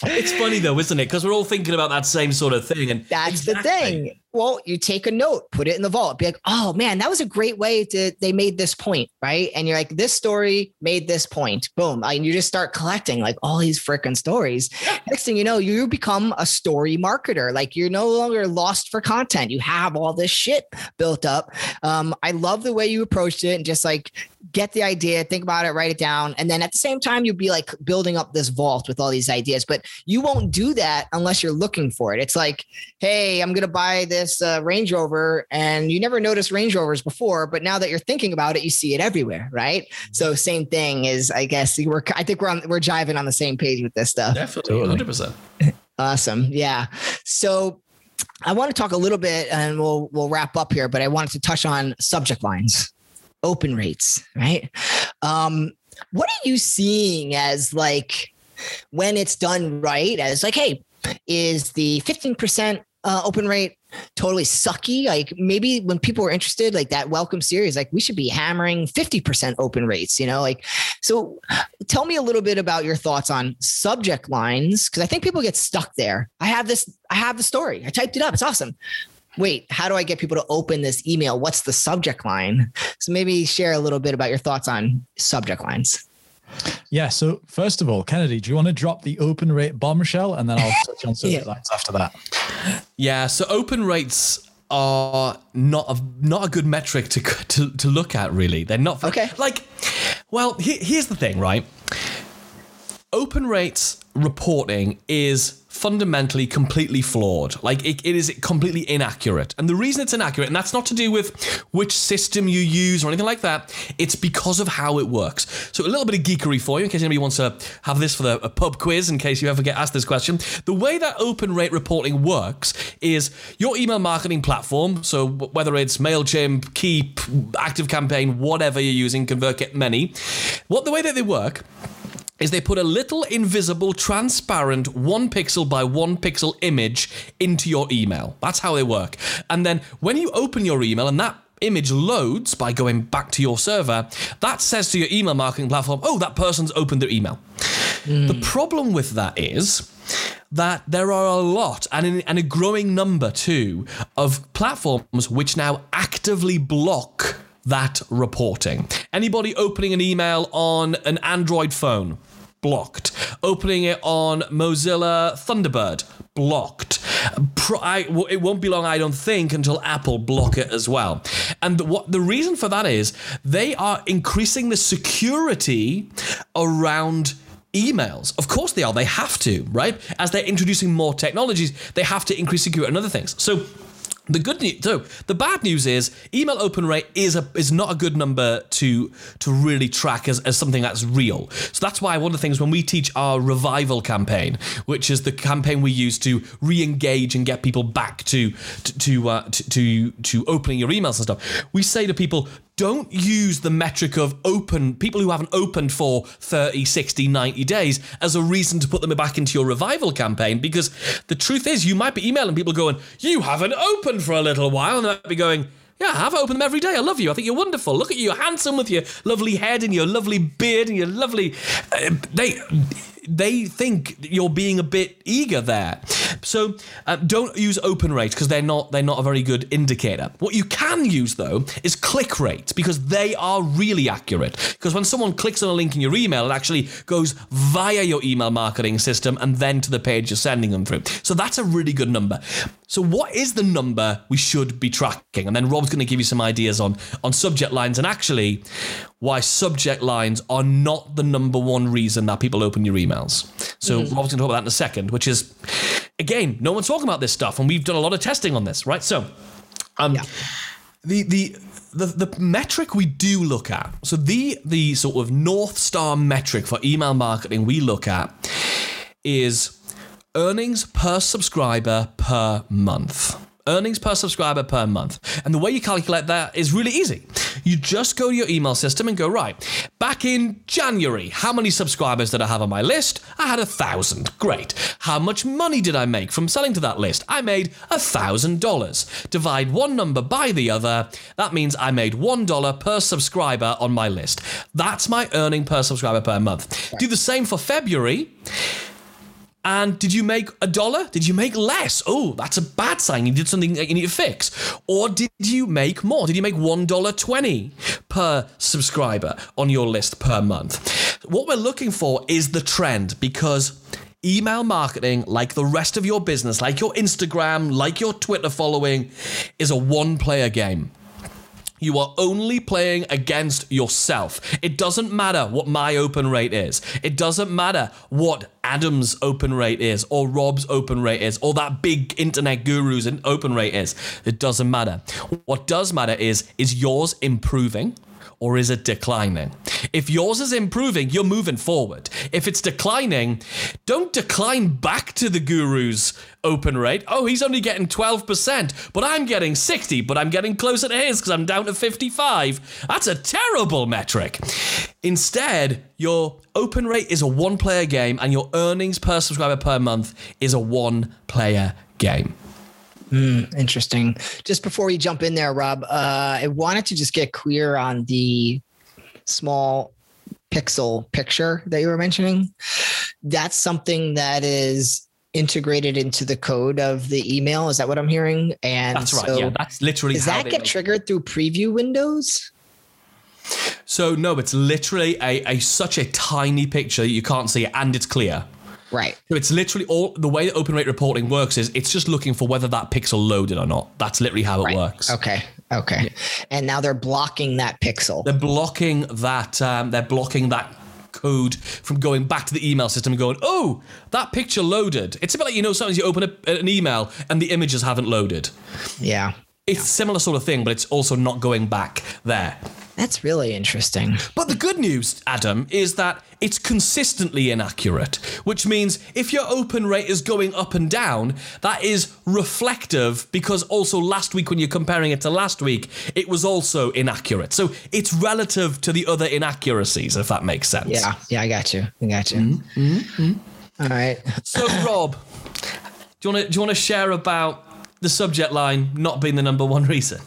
it's funny though, isn't it? Because we're all thinking about that same sort of thing. And That's the thing. Well, you take a note, put it in the vault, be like, oh man, that was a great way to, they made this point, right? And you're like, this story made this point. Boom. And you just start collecting like all these freaking stories. Next thing you know, you become a story marketer. Like you're no longer lost for content. You have all this shit built up. Um, I love the way you approached it and just like get the idea, think about it, write it down. And then at the same time, you'll be like building up this vault with all these ideas. But you won't do that unless you're looking for it. It's like, hey, I'm going to buy this uh, Range Rover. And you never noticed Range Rovers before, but now that you're thinking about it, you see it everywhere, right? So same thing is, I guess we're, I think we're on, we're jiving on the same page with this stuff. definitely, hundred percent. Awesome. Yeah. So I want to talk a little bit and we'll we'll wrap up here, but I wanted to touch on subject lines, open rates, right? Um, what are you seeing as like when it's done right as like, hey, is the 15% uh, open rate totally sucky? Like maybe when people are interested, like that welcome series, like we should be hammering 50% open rates, you know, like, so tell me a little bit about your thoughts on subject lines. Cause I think people get stuck there. I have this, I have the story. I typed it up. It's awesome. Wait, how do I get people to open this email? What's the subject line? So maybe share a little bit about your thoughts on subject lines. Yeah. So first of all, Kennedy, do you want to drop the open rate bombshell, and then I'll touch on subject Yeah. lines after that? Yeah. So open rates are not a not a good metric to to, to look at. Really, they're not. Okay. Like, well, he, here's the thing, right? Open rates reporting is fundamentally completely flawed. Like it, it is completely inaccurate. And the reason it's inaccurate, and that's not to do with which system you use or anything like that, it's because of how it works. So a little bit of geekery for you in case anybody wants to have this for the, a pub quiz in case you ever get asked this question. The way that open rate reporting works is your email marketing platform, so whether it's MailChimp, Keap, ActiveCampaign, whatever you're using, ConvertKit, many, what the way that they work is they put a little invisible, transparent, one pixel by one pixel image into your email. That's how they work. And then when you open your email and that image loads by going back to your server, that says to your email marketing platform, oh, that person's opened their email. The hmm. problem with that is that there are a lot and, in, and a growing number too of platforms which now actively block that reporting. Anybody opening an email on an Android phone, blocked. Opening it on Mozilla Thunderbird, blocked. I, it won't be long, I don't think, until Apple block it as well. And the, what the reason for that is they are increasing the security around emails. Of course they are. They have to, right? As they're introducing more technologies, they have to increase security and other things. So the good news, so the bad news is email open rate is a is not a good number to to really track as, as something that's real. So that's why one of the things when we teach our revival campaign, which is the campaign we use to re-engage and get people back to to to uh, to, to, to opening your emails and stuff, we say to people. Don't use the metric of open people who haven't opened for 30, 60, 90 days as a reason to put them back into your revival campaign because the truth is you might be emailing people going, You haven't opened for a little while, and they might be going, yeah, I have opened them every day. I love you. I think you're wonderful. Look at you, you're handsome with your lovely head and your lovely beard and your lovely. Uh, they they think you're being a bit eager there. So uh, don't use open rate because they're not they're not a very good indicator. What you can use though is click rate because they are really accurate. Because when someone clicks on a link in your email, it actually goes via your email marketing system and then to the page you're sending them through. So that's a really good number. So what is the number we should be tracking? And then Rob's going to give you some ideas on on subject lines and actually why subject lines are not the number one reason that people open your emails. So mm-hmm. Rob's going to talk about that in a second, which is again, no one's talking about this stuff, and we've done a lot of testing on this, right? So, um, yeah. the the the, the metric we do look at, so the the sort of north star metric for email marketing we look at is earnings per subscriber per month. Earnings per subscriber per month. And the way you calculate that is really easy. You just go to your email system and go, right, back in January, how many subscribers did I have on my list? I had a thousand. Great. How much money did I make from selling to that list? I made a thousand dollars. Divide one number by the other. That means I made one dollar per subscriber on my list. That's my earning per subscriber per month. Do the same for February. And did you make a dollar? Did you make less? Oh, that's a bad sign. You did something that you need to fix. Or did you make more? Did you make $1.20 per subscriber on your list per month? What we're looking for is the trend because email marketing, like the rest of your business, like your Instagram, like your Twitter following, is a one player game. You are only playing against yourself. It doesn't matter what my open rate is. It doesn't matter what Adam's open rate is, or Rob's open rate is, or that big internet guru's open rate is. It doesn't matter. What does matter is is yours improving? Or is it declining? If yours is improving, you're moving forward. If it's declining, don't decline back to the guru's open rate. Oh, he's only getting 12%, but I'm getting 60, but I'm getting closer to his because I'm down to 55. That's a terrible metric. Instead, your open rate is a one player game and your earnings per subscriber per month is a one player game. Mm, interesting. Just before we jump in there, Rob, uh, I wanted to just get clear on the small pixel picture that you were mentioning. That's something that is integrated into the code of the email. Is that what I'm hearing? And that's right. So yeah, that's literally. Does that get triggered through preview windows? So no, it's literally a, a such a tiny picture you can't see it, and it's clear. Right. So it's literally all the way that open rate reporting works is it's just looking for whether that pixel loaded or not. That's literally how it right. works. Okay. Okay. Yeah. And now they're blocking that pixel. They're blocking that. Um, they're blocking that code from going back to the email system and going, oh, that picture loaded. It's a bit like you know sometimes you open a, an email and the images haven't loaded. Yeah. It's similar sort of thing, but it's also not going back there. That's really interesting. But the good news, Adam, is that it's consistently inaccurate, which means if your open rate is going up and down, that is reflective because also last week, when you're comparing it to last week, it was also inaccurate. So it's relative to the other inaccuracies, if that makes sense. Yeah, yeah, I got you. I got you. Mm-hmm. Mm-hmm. All right. so, Rob, do you want to do you want to share about the subject line not being the number one reason?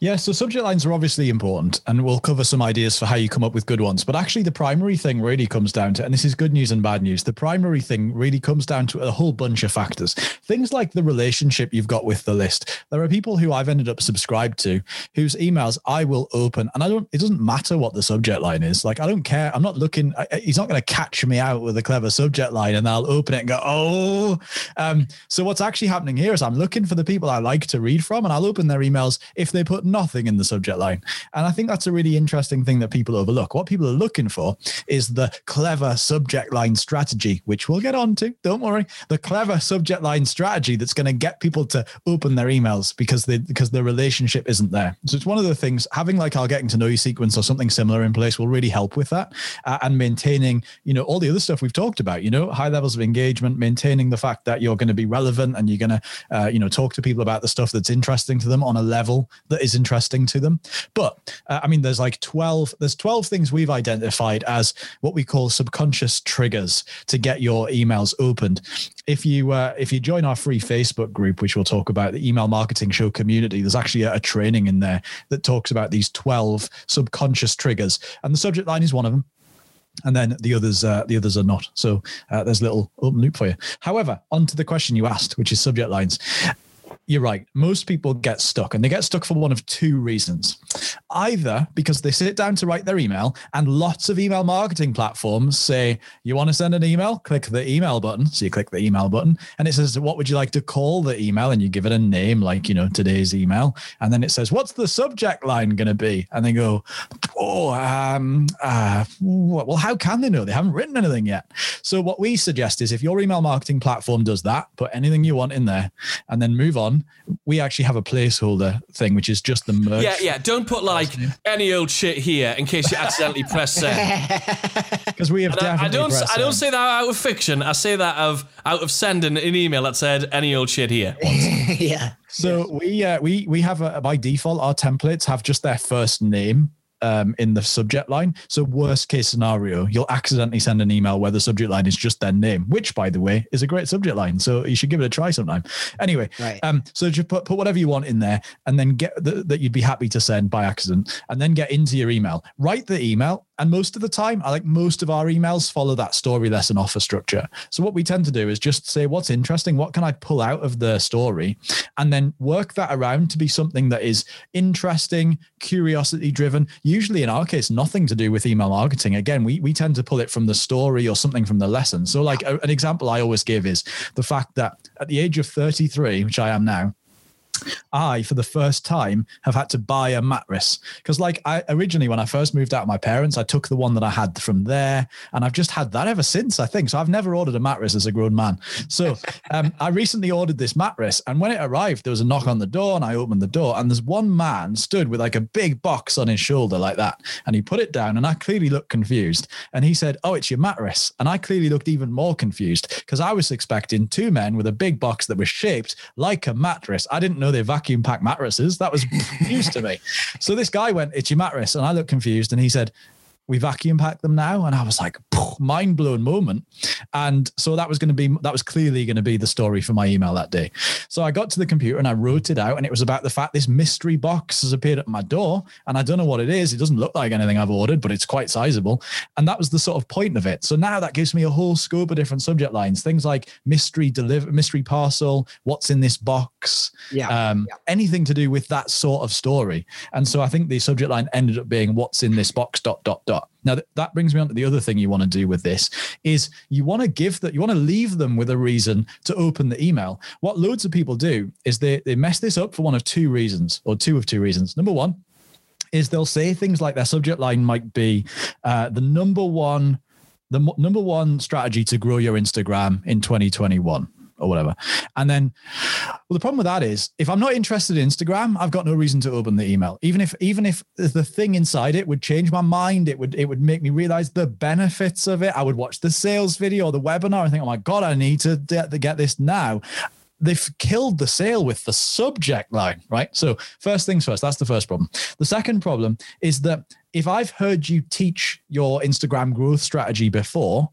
Yeah, so subject lines are obviously important, and we'll cover some ideas for how you come up with good ones. But actually, the primary thing really comes down to, and this is good news and bad news, the primary thing really comes down to a whole bunch of factors. Things like the relationship you've got with the list. There are people who I've ended up subscribed to whose emails I will open, and I don't, it doesn't matter what the subject line is. Like, I don't care. I'm not looking, I, he's not going to catch me out with a clever subject line, and I'll open it and go, oh. Um, so, what's actually happening here is I'm looking for the people I like to read from, and I'll open their emails if they put nothing in the subject line. And I think that's a really interesting thing that people overlook. What people are looking for is the clever subject line strategy, which we'll get on to. Don't worry. The clever subject line strategy that's going to get people to open their emails because they because the relationship isn't there. So it's one of the things having like our getting to know you sequence or something similar in place will really help with that uh, and maintaining, you know, all the other stuff we've talked about, you know, high levels of engagement, maintaining the fact that you're going to be relevant and you're going to, uh, you know, talk to people about the stuff that's interesting to them on a level that is interesting to them. But uh, I mean, there's like 12, there's 12 things we've identified as what we call subconscious triggers to get your emails opened. If you uh, if you join our free Facebook group, which we'll talk about, the email marketing show community, there's actually a, a training in there that talks about these 12 subconscious triggers, and the subject line is one of them. And then the others uh, the others are not. So uh, there's a little open loop for you. However on to the question you asked which is subject lines you're right. Most people get stuck, and they get stuck for one of two reasons. Either because they sit down to write their email, and lots of email marketing platforms say, You want to send an email? Click the email button. So you click the email button, and it says, What would you like to call the email? And you give it a name, like, you know, today's email. And then it says, What's the subject line going to be? And they go, Oh, um, uh, well, how can they know? They haven't written anything yet. So what we suggest is if your email marketing platform does that, put anything you want in there and then move on we actually have a placeholder thing, which is just the merge. Yeah, yeah. Don't put like any old shit here in case you accidentally press send. Because we have I, definitely. I don't. I don't send. say that out of fiction. I say that of out of sending an email that said any old shit here. yeah. So we uh, we we have a, by default our templates have just their first name um, in the subject line. So worst case scenario, you'll accidentally send an email where the subject line is just their name, which by the way is a great subject line. So you should give it a try sometime. Anyway, Right. um, so just put put whatever you want in there, and then get the, that you'd be happy to send by accident, and then get into your email. Write the email. And most of the time, I like most of our emails follow that story lesson offer structure. So what we tend to do is just say what's interesting, what can I pull out of the story, and then work that around to be something that is interesting, curiosity driven. Usually, in our case, nothing to do with email marketing. Again, we we tend to pull it from the story or something from the lesson. So, like a- an example I always give is the fact that at the age of 33, which I am now, I, for the first time, have had to buy a mattress. Because, like, I originally, when I first moved out of my parents, I took the one that I had from there, and I've just had that ever since, I think. So, I've never ordered a mattress as a grown man. So, um, I recently ordered this mattress, and when it arrived, there was a knock on the door, and I opened the door, and there's one man stood with like a big box on his shoulder, like that. And he put it down, and I clearly looked confused. And he said, Oh, it's your mattress. And I clearly looked even more confused because I was expecting two men with a big box that was shaped like a mattress. I didn't know they vacuum pack mattresses. That was news to me. So this guy went, It's your mattress. And I looked confused. And he said, we vacuum pack them now. And i was like mind blown moment. And so that was going to be that was clearly going to be the story for my email that day. So i got to the computer and i wrote it out and it was about the fact this mystery box has appeared at my door and i don't know what it is. It doesn't look like anything i've ordered but it's quite sizable. And that was the sort of point of it. So now that gives me a whole scope of different subject lines. Things like mystery deliver mystery parcel what's in this box Yeah. um, anything to do with that sort of story. And so I think the subject line ended up being what's in this box dot dot dot. Now th- that brings me on to the other thing you want to do with this is you want to give that you want to leave them with a reason to open the email. What loads of people do is they they mess this up for one of two reasons or two of two reasons. Number one is they'll say things like their subject line might be uh, the number one the number one strategy to grow your Instagram in 2021 or whatever. And then, well, the problem with that is if I'm not interested in Instagram, I've got no reason to open the email. Even if, even if the thing inside it would change my mind, it would, it would make me realize the benefits of it. I would watch the sales video or the webinar and think, oh my God, I need to get, to get this now. They've killed the sale with the subject line, right? So, first things first, that's the first problem. The second problem is that if I've heard you teach your Instagram growth strategy before,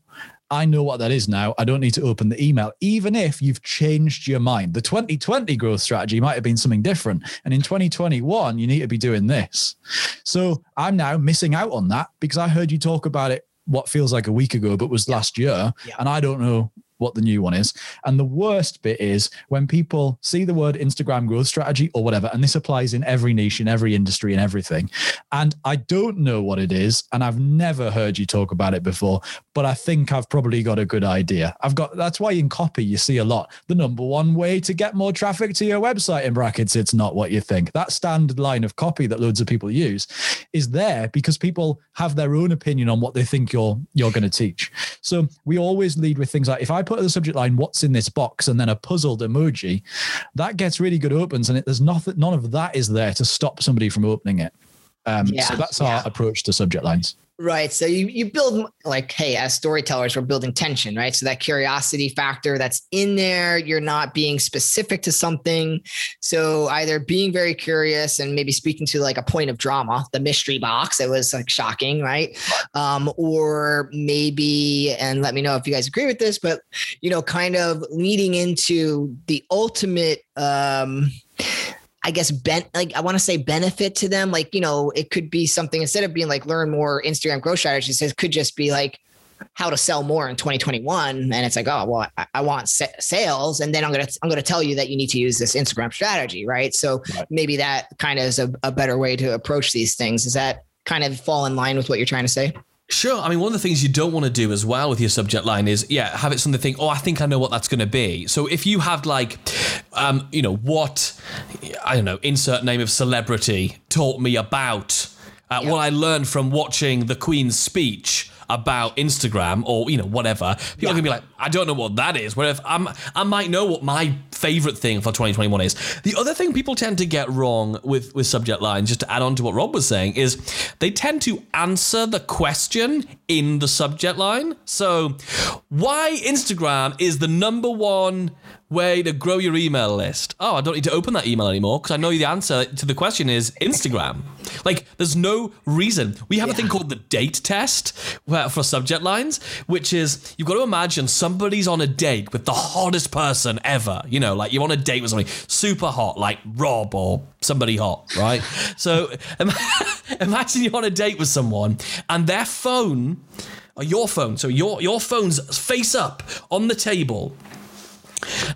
I know what that is now. I don't need to open the email, even if you've changed your mind. The 2020 growth strategy might have been something different. And in 2021, you need to be doing this. So I'm now missing out on that because I heard you talk about it what feels like a week ago, but was last year. Yeah. And I don't know what the new one is. And the worst bit is when people see the word Instagram growth strategy or whatever, and this applies in every niche, in every industry, and everything. And I don't know what it is, and I've never heard you talk about it before, but I think I've probably got a good idea. I've got that's why in copy you see a lot. The number one way to get more traffic to your website in brackets, it's not what you think. That standard line of copy that loads of people use is there because people have their own opinion on what they think you're you're going to teach. So we always lead with things like if I put the subject line "What's in this box" and then a puzzled emoji, that gets really good opens, and it, there's nothing, none of that is there to stop somebody from opening it. Um, Yeah, so that's yeah. our approach to subject lines. Right. So you, you build like, hey, as storytellers, we're building tension, right? So that curiosity factor that's in there, you're not being specific to something. So either being very curious and maybe speaking to like a point of drama, the mystery box, it was like shocking, right? Um, or maybe, and let me know if you guys agree with this, but you know, kind of leading into the ultimate um I guess ben like I want to say benefit to them. Like, you know, it could be something instead of being like learn more Instagram growth strategies, it could just be like how to sell more in 2021 and it's like oh well i, I want sa- sales. And then i'm gonna i'm gonna tell you that you need to use this instagram strategy right? So right. maybe that kind of is a, a better way to approach these things. Is that kind of fall in line with what you're trying to say Sure. I mean, one of the things you don't want to do as well with your subject line is, yeah, have it something think, oh, I think I know what that's going to be. So if you have like, um, you know, what, I don't know, insert name of celebrity taught me about uh, yep. what I learned from watching the Queen's speech about Instagram or you know whatever, people yeah. are gonna be like, I don't know what that is. Whereas I'm, I might know what my favorite thing for 2021 is. The other thing people tend to get wrong with with subject lines, just to add on to what Rob was saying, is they tend to answer the question in the subject line. So, why Instagram is the number one way to grow your email list. Oh, I don't need to open that email anymore because I know the answer to the question is Instagram. Like, there's no reason. We have yeah. a thing called the date test for subject lines, which is you've got to imagine somebody's on a date with the hottest person ever. You know, like you're on a date with somebody super hot, like Rob or somebody hot, right? so imagine you're on a date with someone and their phone, or your phone, so your your phone's face up on the table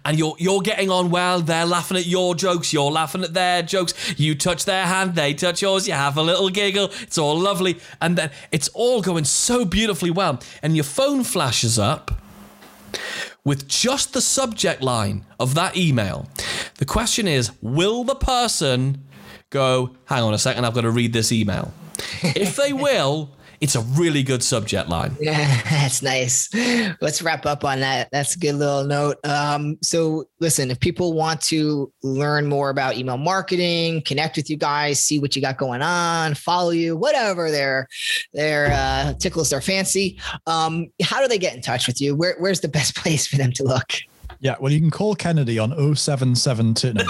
and you're you're getting on well. They're laughing at your jokes. You're laughing at their jokes. You touch their hand. They touch yours. You have a little giggle. It's all lovely, and then it's all going so beautifully well. And your phone flashes up with just the subject line of that email. The question is, will the person go? Hang on a second. I've got to read this email. if they will it's a really good subject line. Yeah, that's nice. Let's wrap up on that. That's a good little note. Um, so, listen, if people want to learn more about email marketing, connect with you guys, see what you got going on, follow you, whatever their their uh, tickles their fancy, um, how do they get in touch with you? Where, where's the best place for them to look? Yeah, well, you can call Kennedy on 0772. No, um,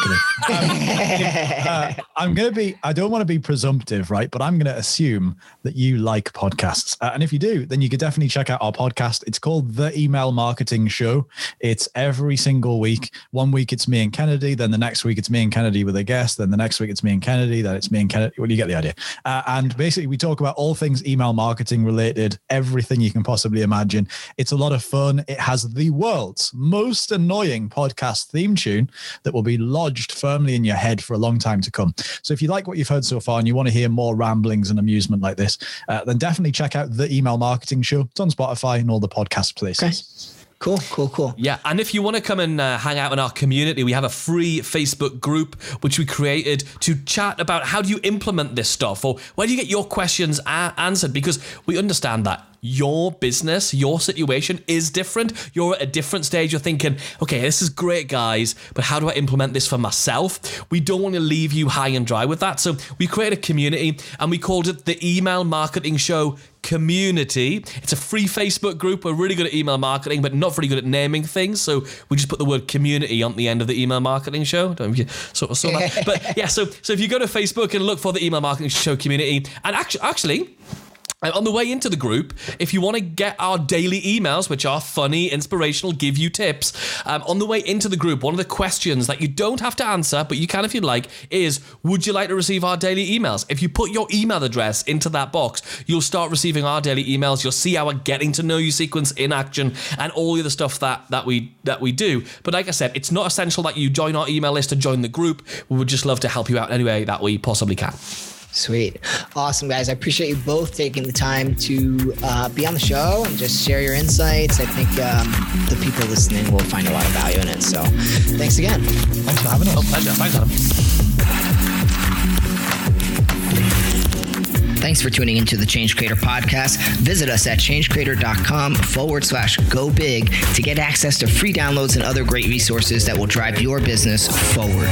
uh, I'm going to be, I don't want to be presumptive, right? But I'm going to assume that you like podcasts. Uh, and if you do, then you could definitely check out our podcast. It's called The Email Marketing Show. It's every single week. One week it's me and Kennedy. Then the next week it's me and Kennedy with a guest. Then the next week it's me and Kennedy. Then it's me and Kennedy. Well, you get the idea. Uh, and basically, we talk about all things email marketing related, everything you can possibly imagine. It's a lot of fun. It has the world's most annoying podcast theme tune that will be lodged firmly in your head for a long time to come. So if you like what you've heard so far and you want to hear more ramblings and amusement like this, uh, then definitely check out the Email Marketing Show. It's on Spotify and all the podcast places. Okay. Cool, cool, cool. Yeah, and if you want to come and uh, hang out in our community, we have a free Facebook group which we created to chat about how do you implement this stuff or where do you get your questions a- answered because we understand that your business, your situation is different. You're at a different stage. You're thinking, okay, this is great, guys, but how do I implement this for myself? We don't want to leave you high and dry with that. So we created a community and we called it the Email Marketing Show community. It's a free Facebook group. We're really good at email marketing, but not very good at naming things. So we just put the word community on the end of the email marketing show. Don't you sort of saw that? but yeah, so so if you go to Facebook and look for the email marketing show community, and actually, actually and on the way into the group, if you want to get our daily emails, which are funny, inspirational, give you tips, um, on the way into the group, one of the questions that you don't have to answer, but you can if you'd like, is Would you like to receive our daily emails? If you put your email address into that box, you'll start receiving our daily emails. You'll see our getting to know you sequence in action and all the other stuff that, that we that we do. But like I said, it's not essential that you join our email list to join the group. We would just love to help you out in any way that we possibly can. Sweet. Awesome, guys. I appreciate you both taking the time to uh, be on the show and just share your insights. I think um, the people listening will find a lot of value in it. So thanks again. Thanks for having us. Oh, pleasure. Thanks, Adam. Thanks for tuning into the Change Creator podcast. Visit us at changecreator.com forward slash go big to get access to free downloads and other great resources that will drive your business forward.